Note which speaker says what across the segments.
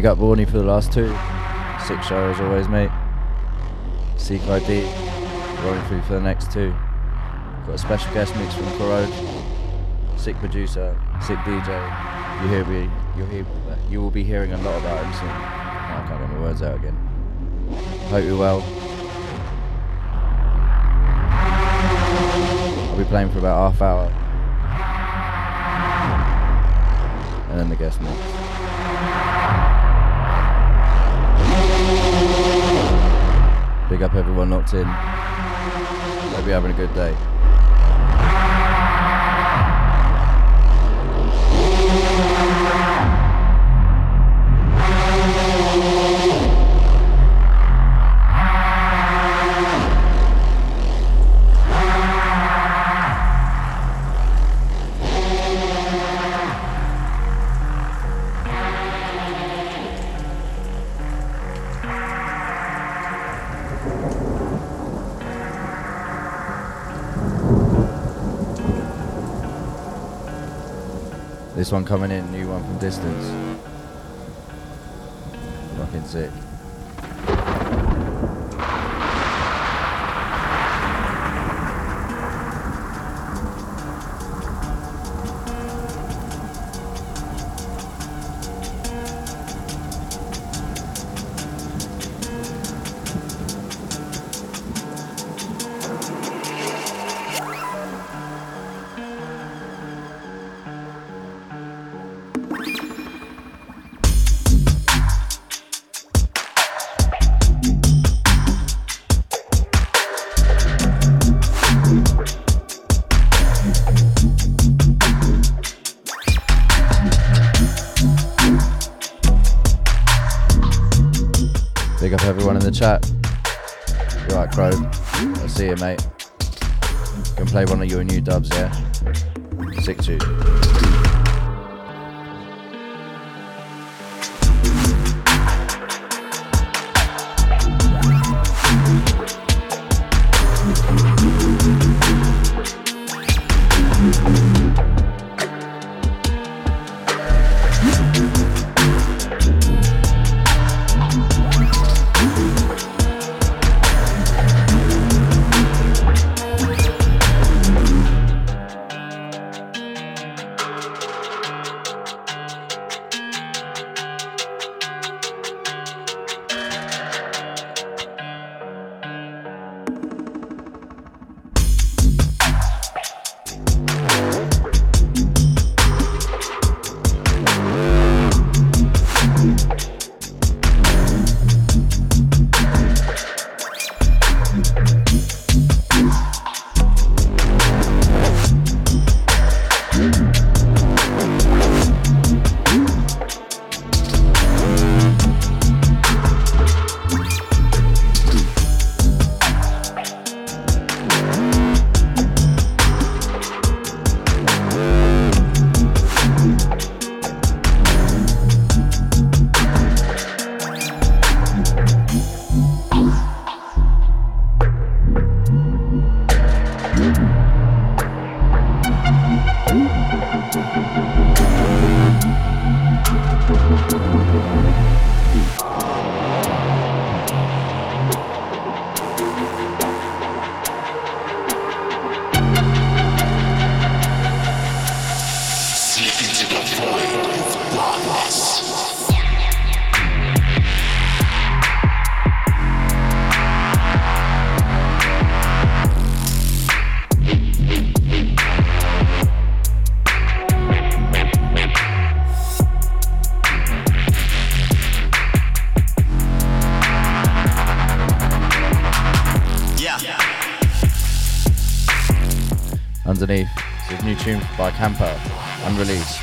Speaker 1: Big up Warney for the last two. Six show as always, mate. Seek ID. Rolling through for the next two. Got a special guest mix from Korode. Sick producer, sick DJ. You hear me? You'll hear. You will be hearing a lot about him soon. I can't get my words out again. Hope you're well. I'll be playing for about half hour. And then the guest mix. Big up everyone locked in. Hope you're having a good day. One coming in, new one from distance. Fucking sick. By Campo, unreleased.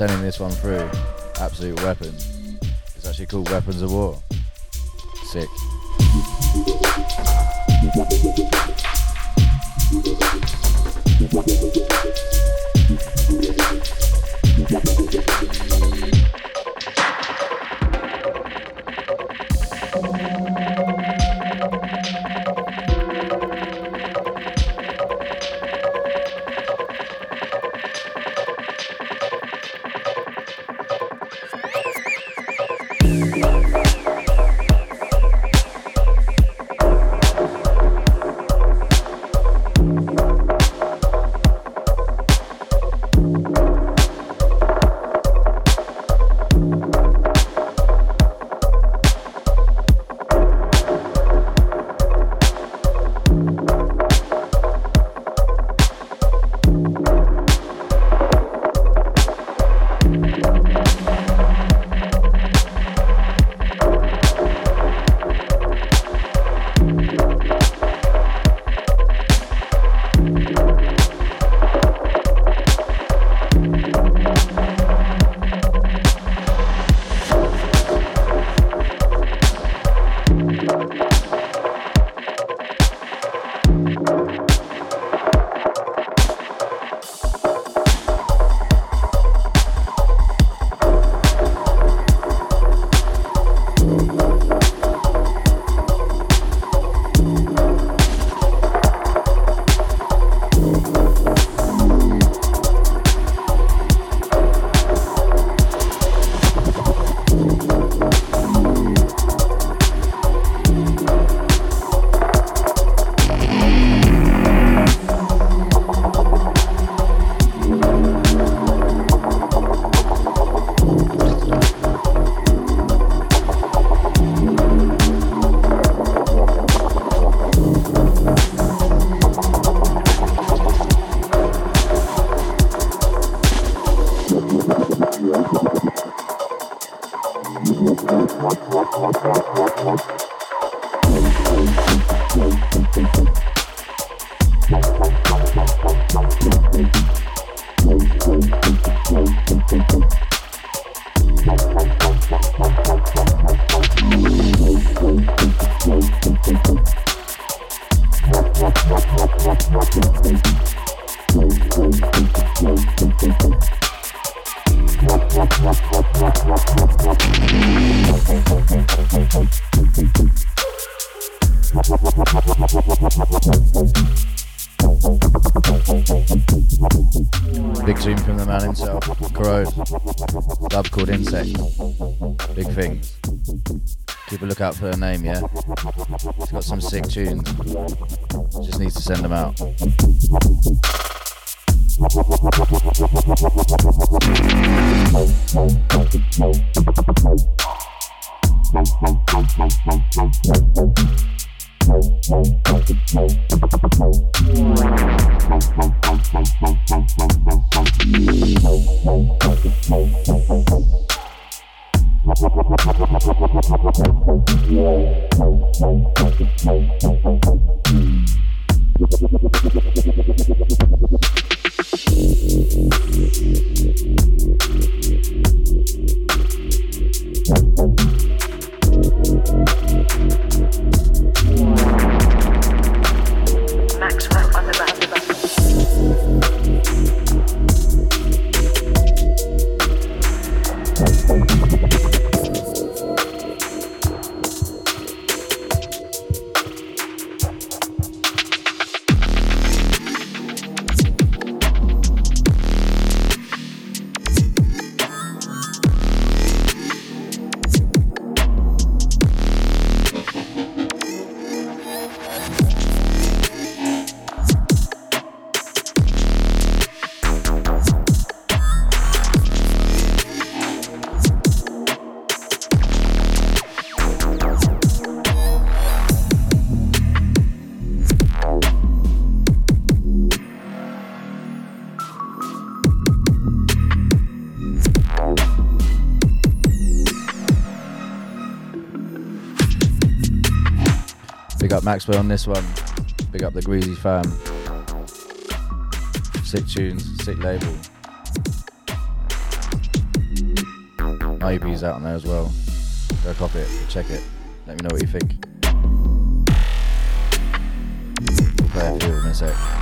Speaker 1: Sending this one through. Absolute weapon. It's actually called Weapons of War. Out for her name, yeah? She's got some sick tunes. Just needs to send them out. Maxwell on this one. Big up the Greasy fam. Sick tunes, sick label. EP's out on there as well. Go copy it, check it. Let me know what you think. We'll play a few in a sec.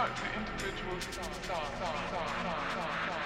Speaker 1: like the individual star, star, star, star, star, star, star.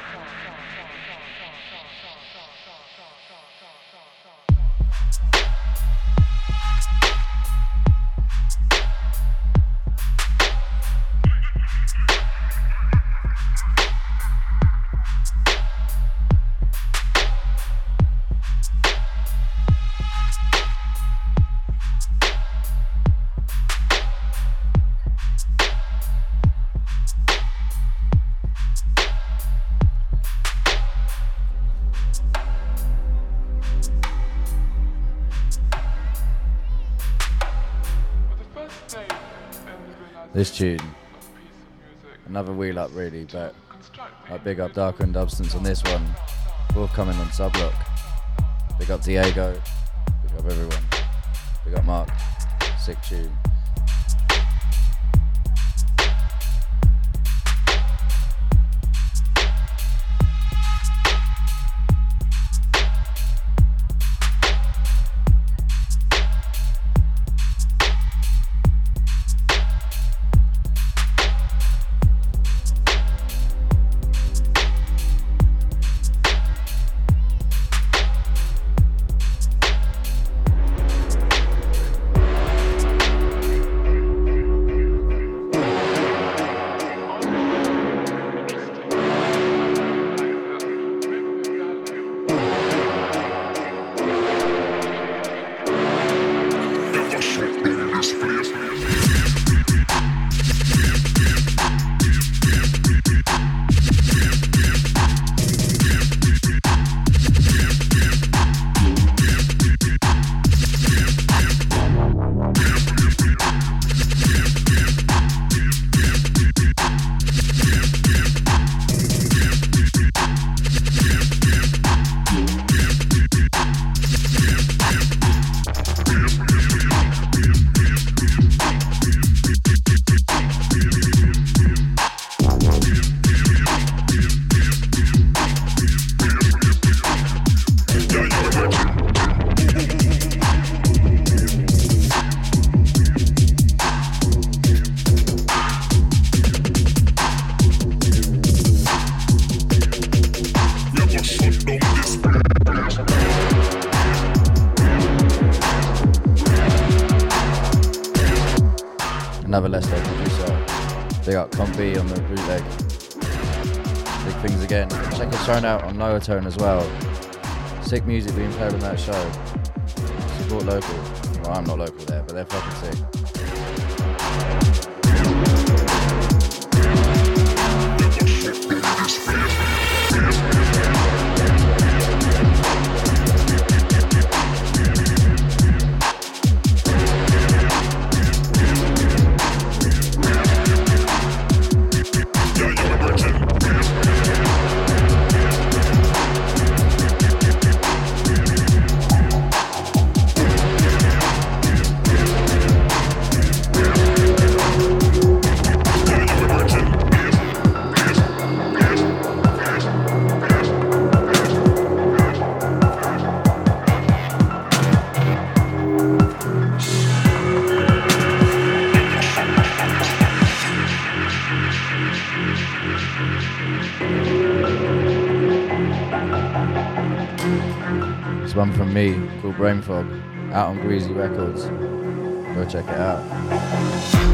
Speaker 1: This tune, another wheel up really, but I big up Darker and Dubstance on this one. Forthcoming on Sublock. Big up Diego. Big up everyone. Big up Mark. Sick tune. Baritone as well. Sick music being played on that show. Support local. Well, I'm not local there, but they're fucking sick. One from me called Brain Fog out on Greasy Records. Go check it out.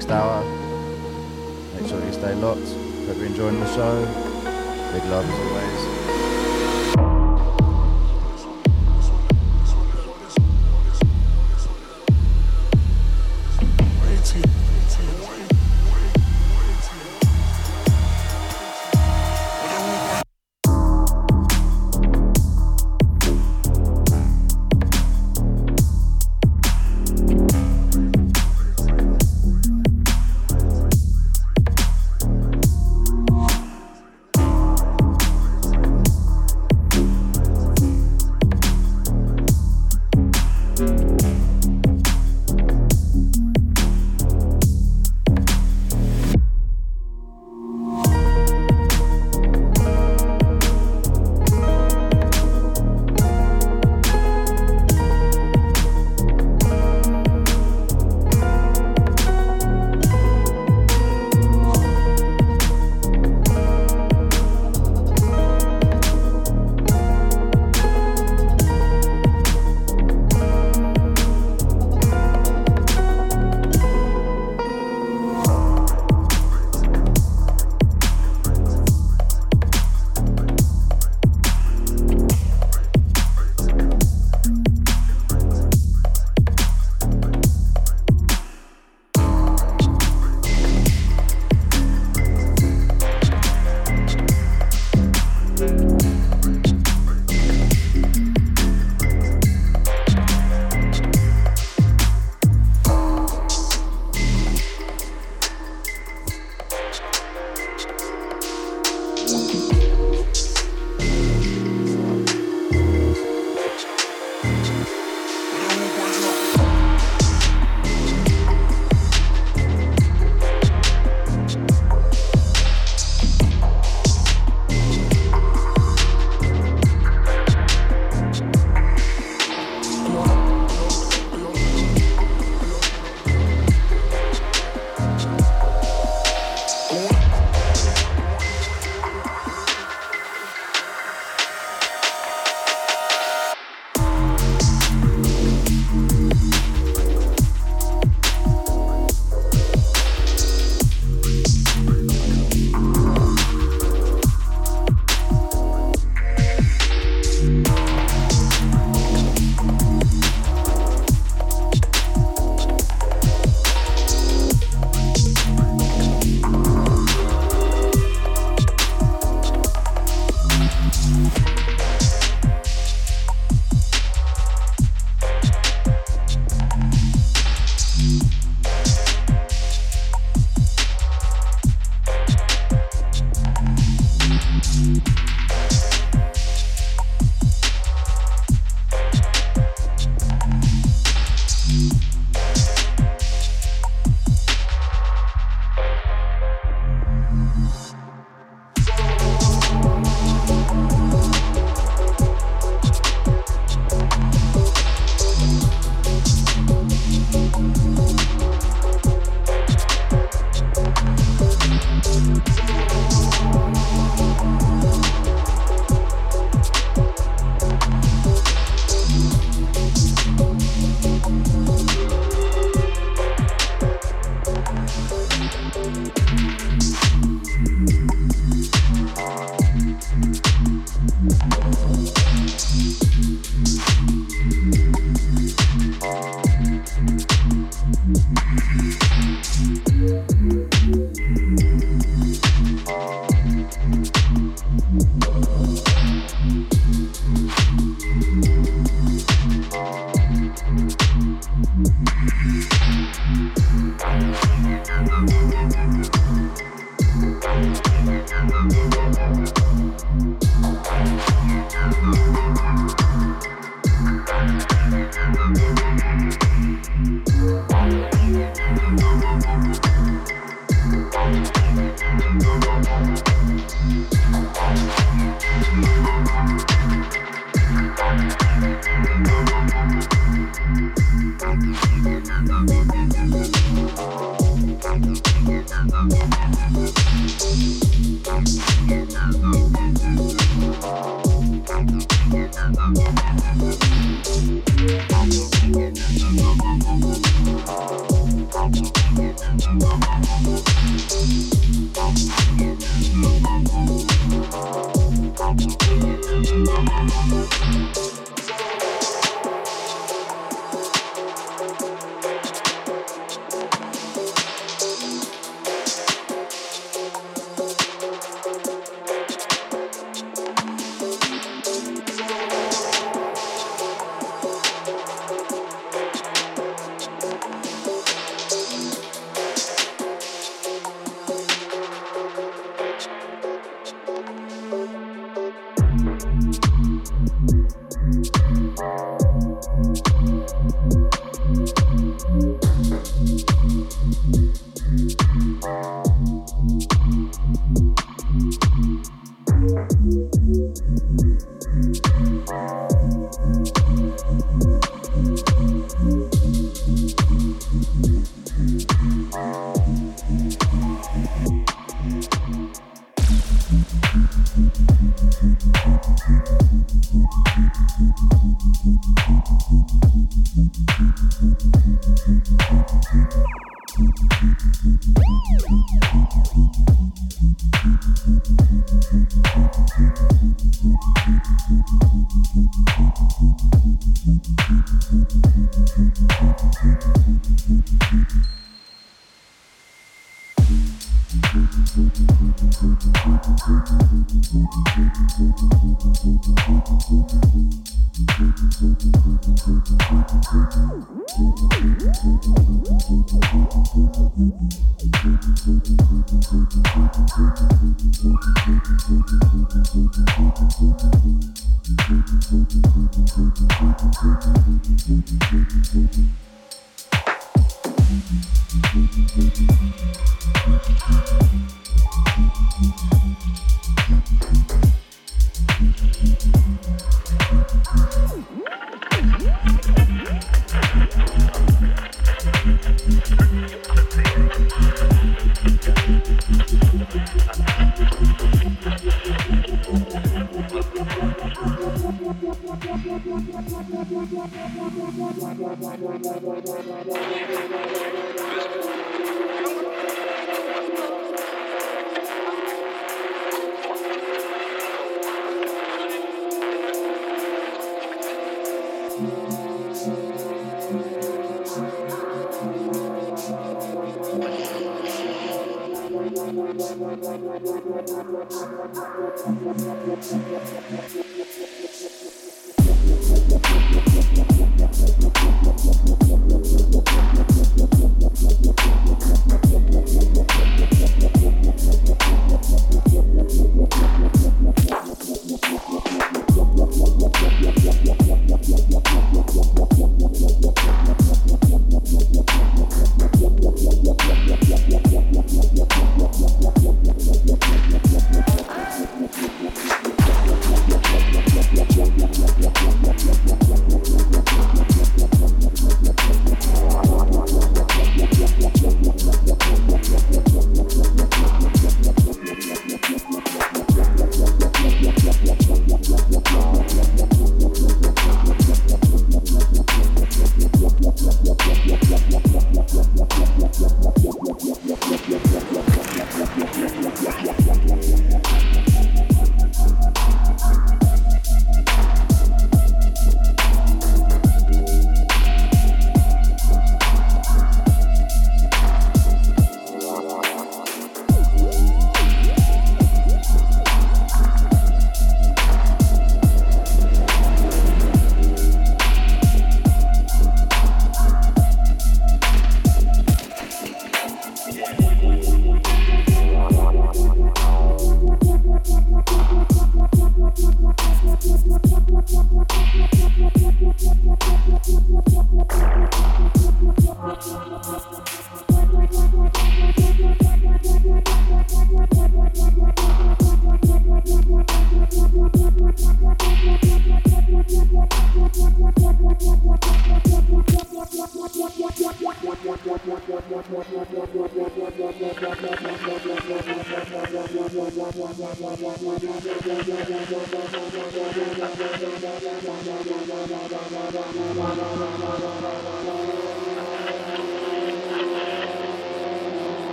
Speaker 2: Style.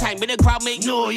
Speaker 2: Time. Make the crowd make noise.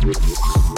Speaker 3: Thank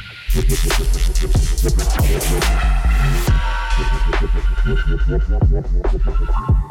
Speaker 2: Thank
Speaker 1: you.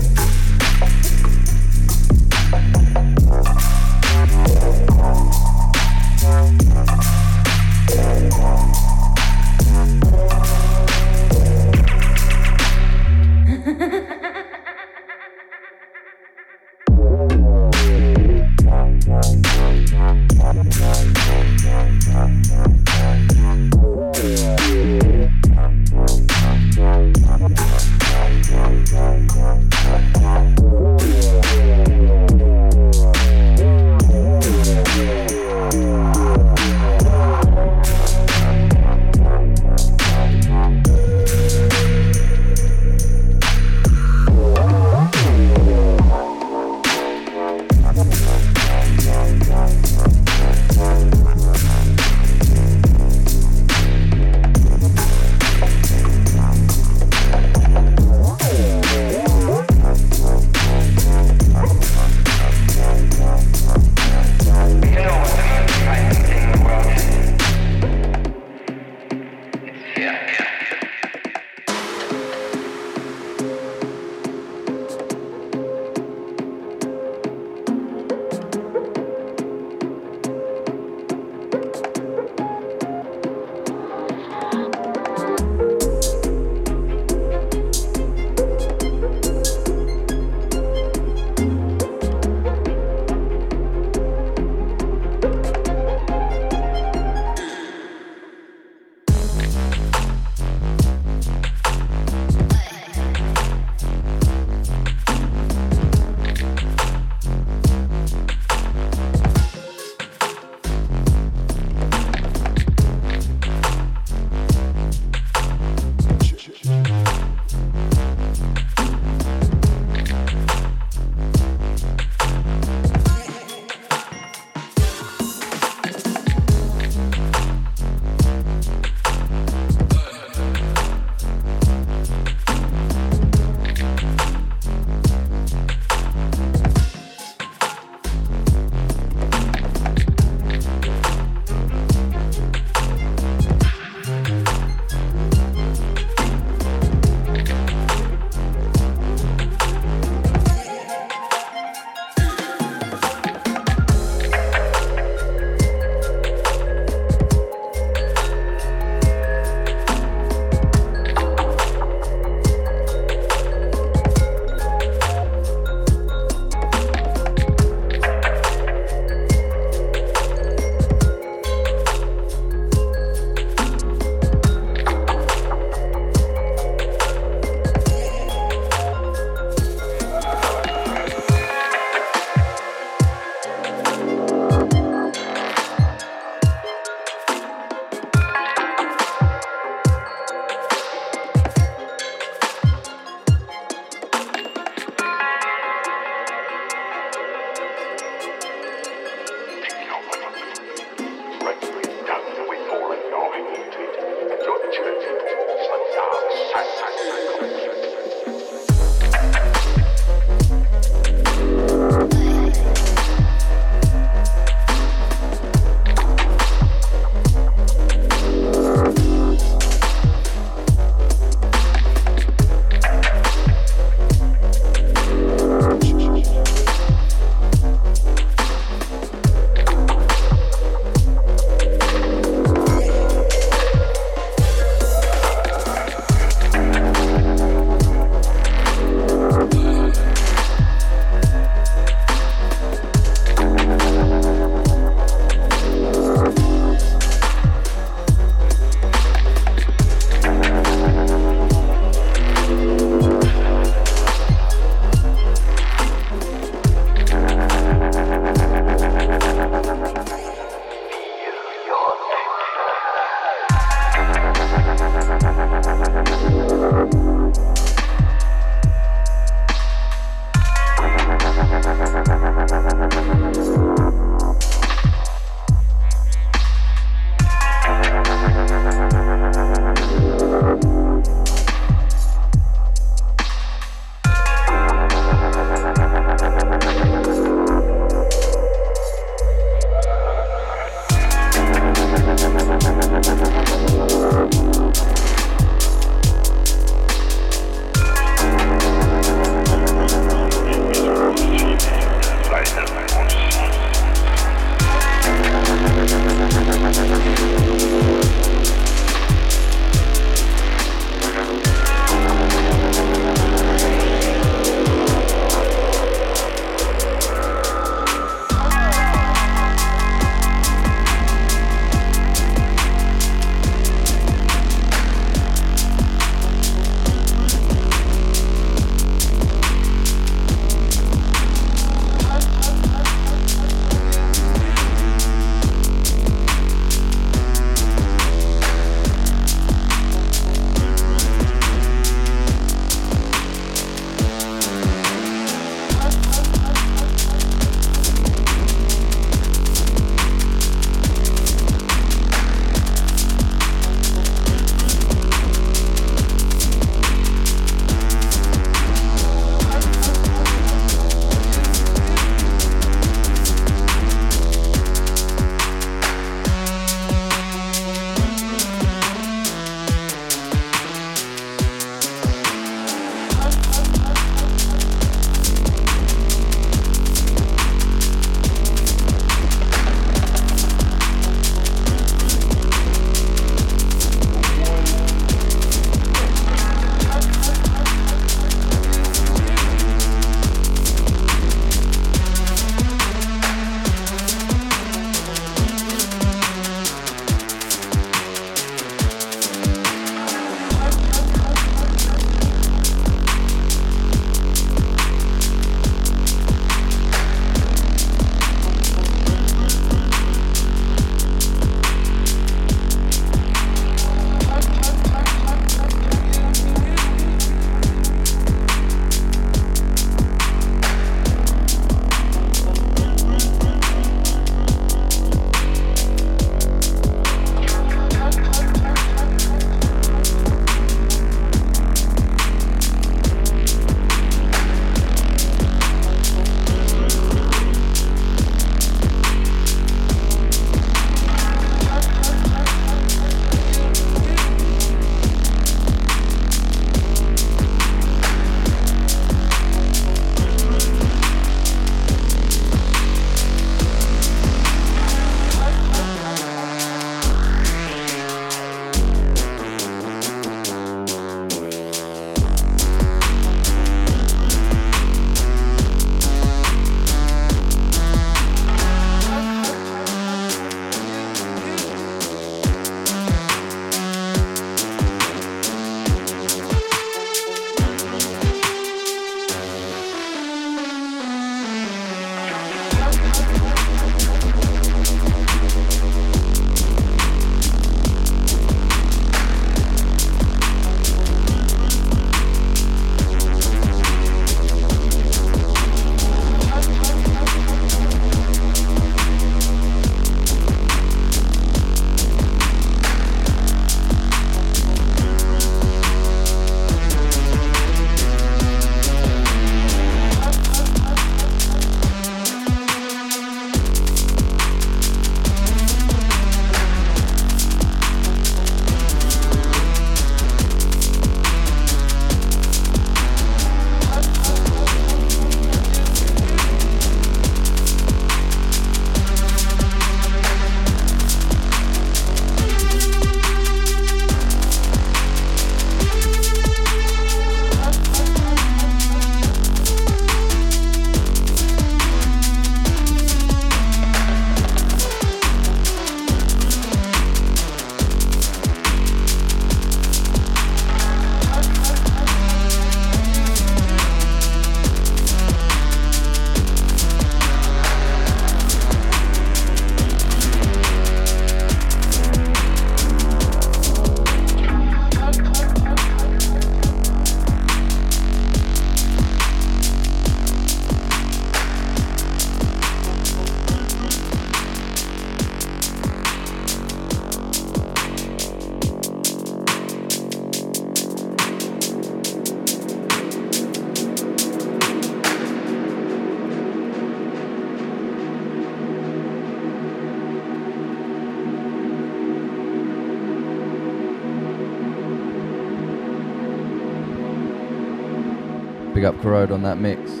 Speaker 1: Korode on that mix.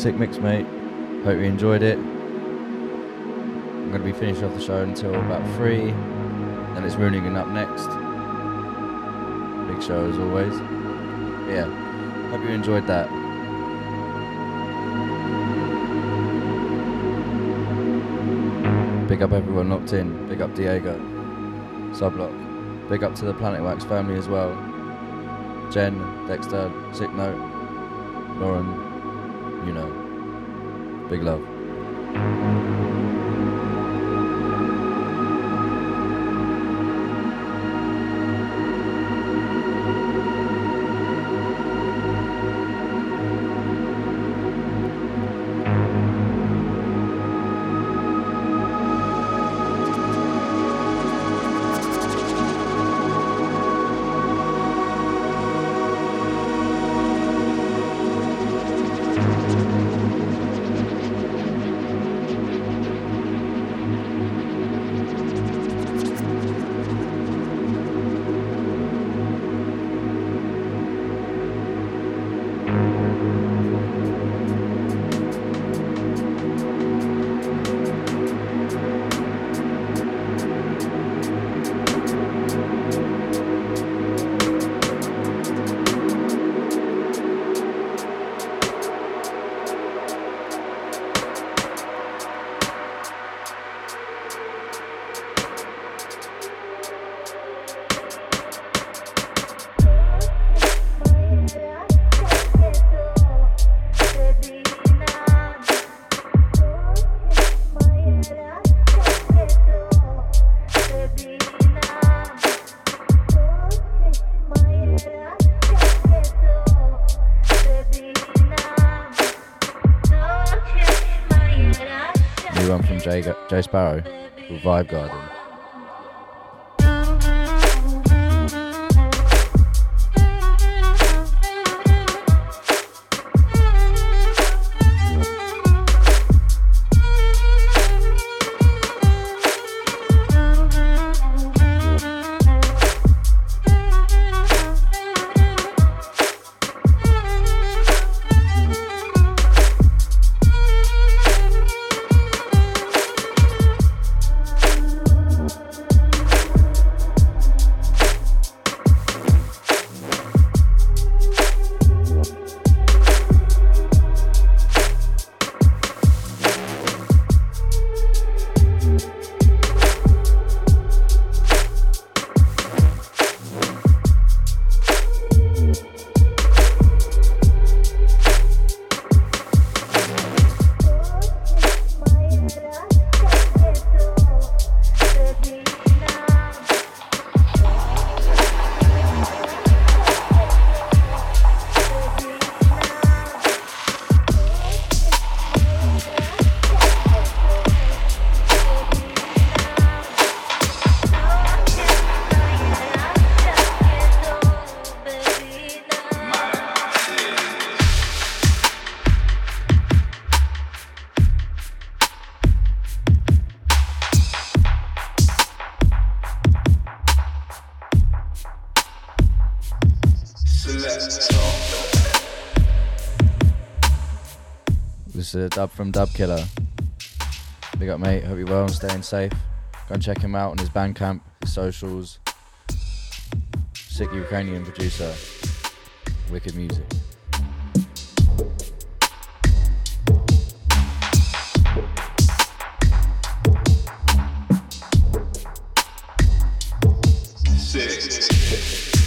Speaker 1: Sick mix, mate. Hope you enjoyed it. I'm going to be finishing off the show until about 3. Then it's Roonigan up next. Big show as always. But yeah, hope you enjoyed that. Big up everyone locked in. Big up Diego. Sublock. Big up to the Planet Wax family as well. Jen, Dexter, Sick Note, Lauren, you know. Big love. Jay Sparrow Vibe Garden. to Dub from Dub Killer. Big up, mate. Hope you're well and staying safe. Go and check him out on his Bandcamp, his socials. Sick Ukrainian producer. Wicked music.
Speaker 3: Six.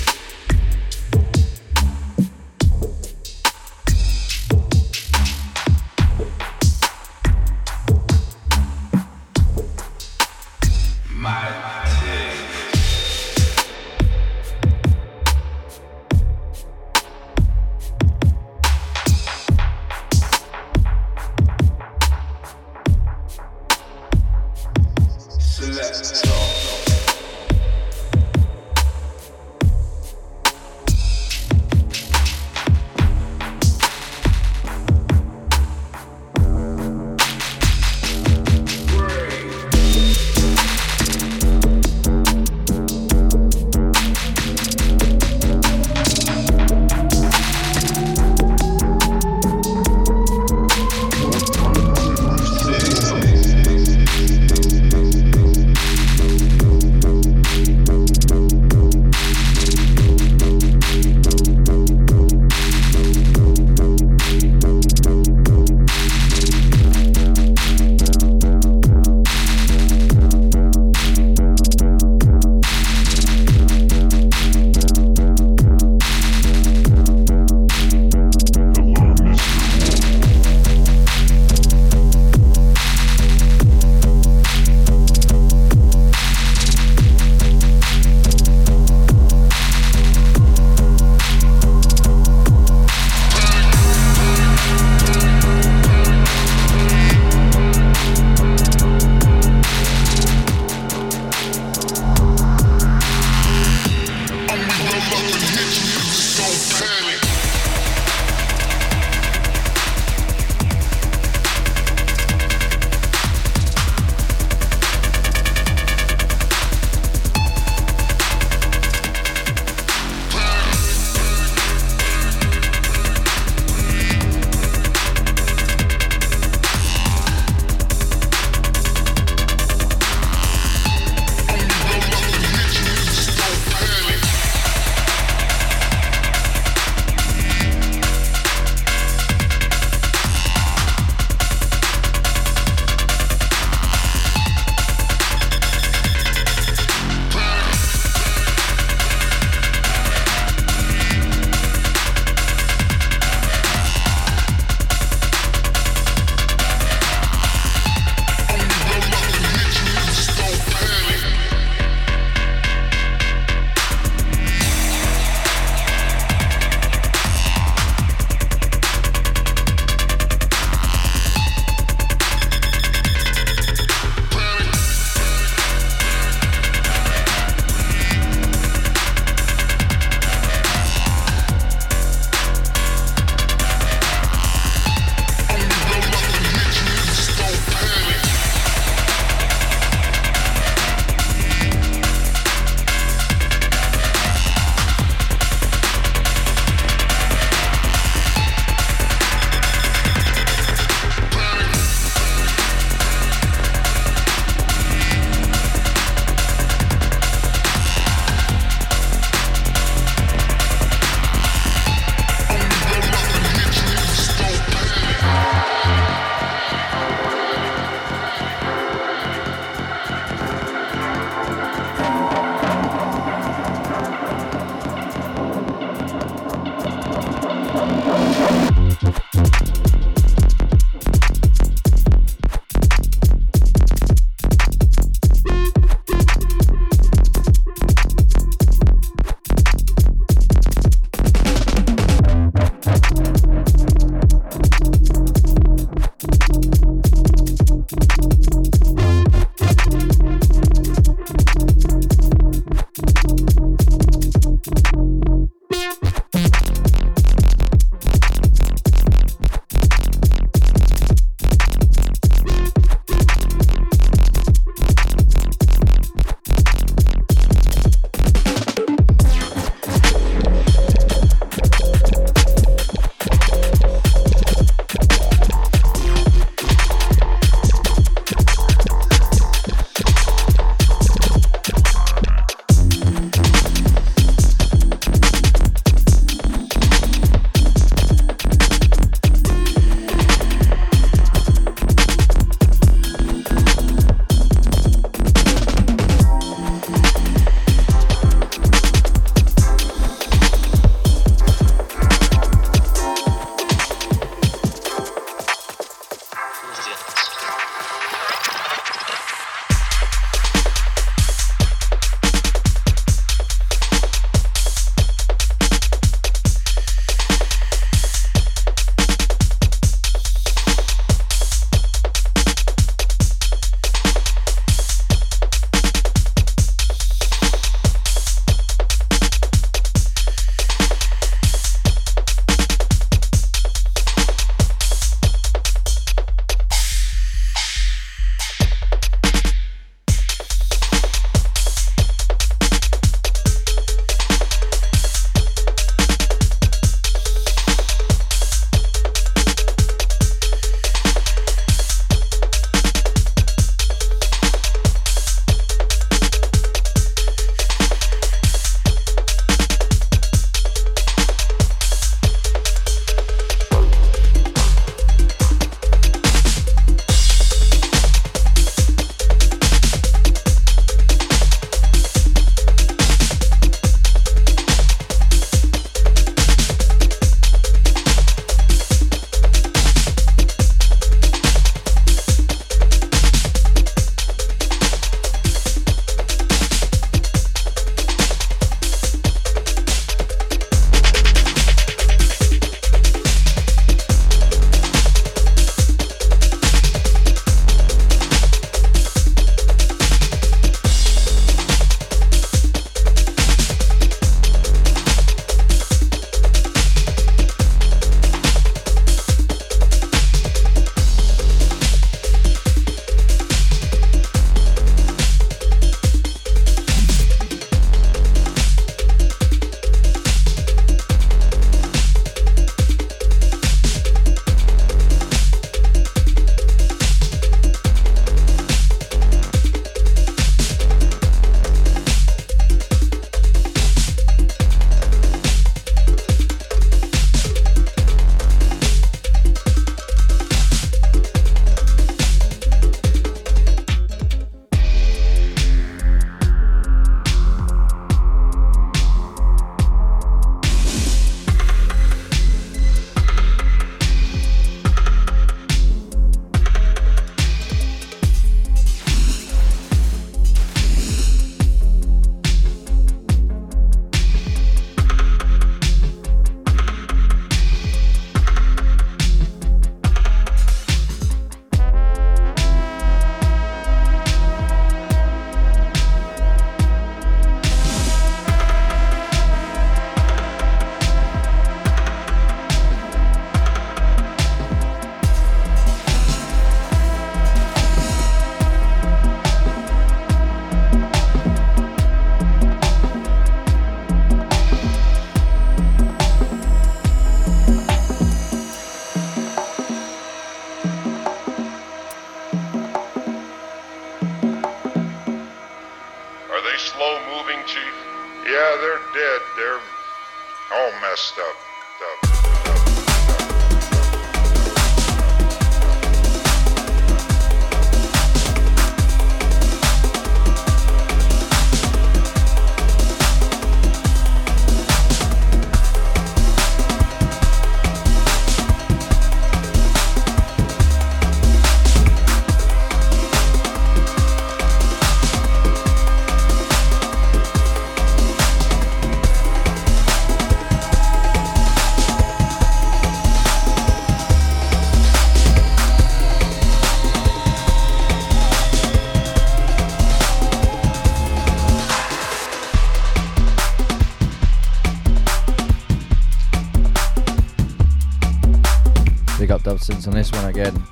Speaker 1: Dubstance on this one again.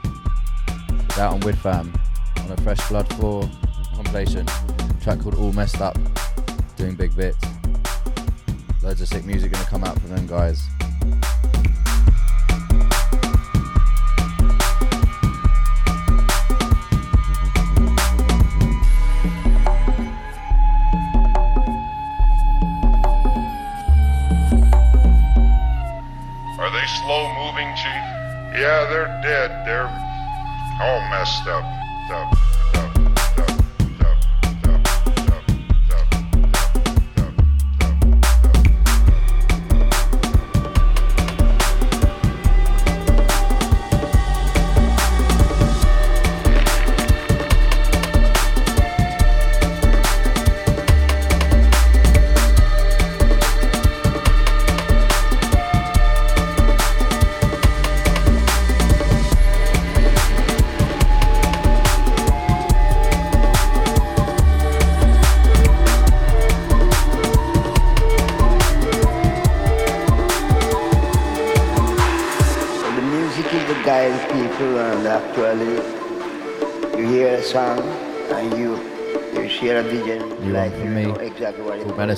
Speaker 1: It's out on Widfam um, on a Fresh Blood 4 compilation. track called All Messed Up,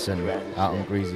Speaker 1: Medicine out on Greasy.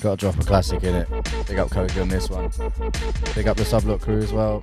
Speaker 1: Gotta drop a classic in it. Big up Kogi on this one. Big up the Sublock crew as well.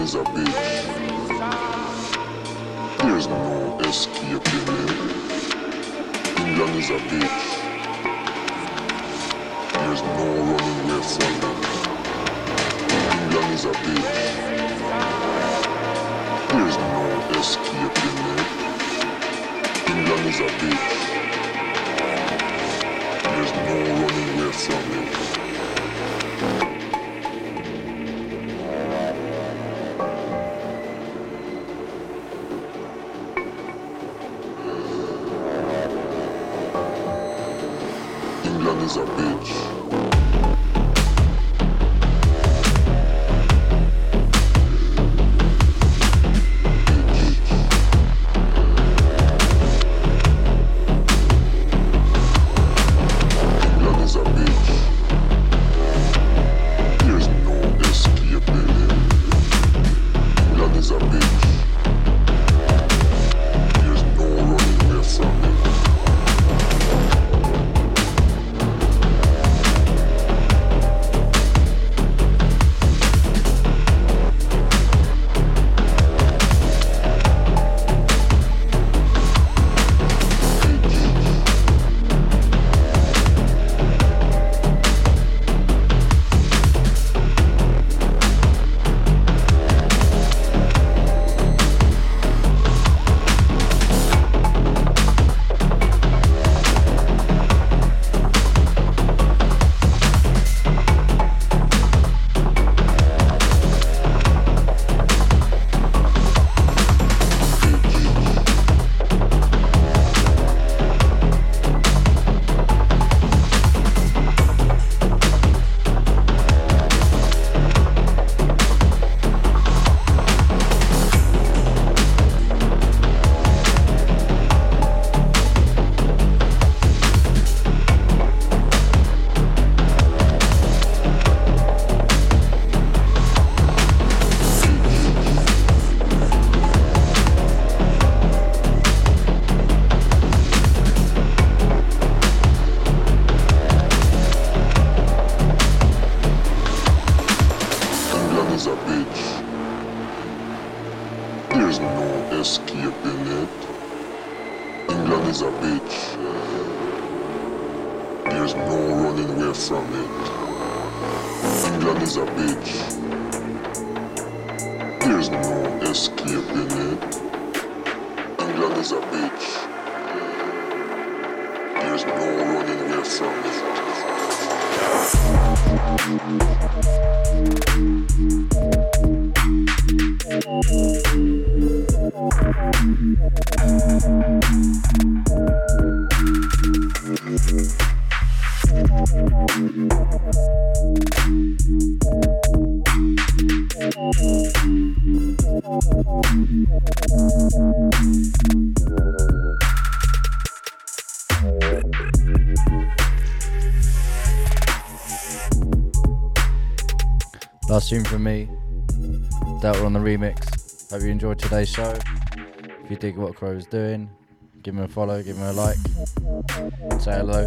Speaker 4: Is a bitch. There's no escaping it. England is a bitch. There's no running away from it. England is a bitch. There's no escaping it. England is a bitch. There's no running away from it. Is a bitch.
Speaker 1: Last tune from me. Delta on the remix. Hope you enjoyed today's show. If you dig what Crow's doing, give him a follow, give him a like, say hello.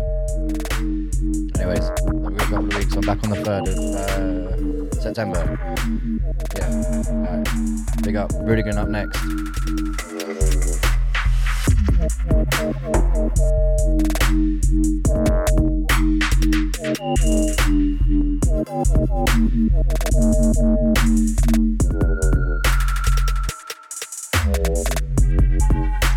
Speaker 1: Anyways, have a couple of weeks. I'm back on the 3rd of uh, September. Yeah, alright. Big up. Rudigan up next.
Speaker 4: Música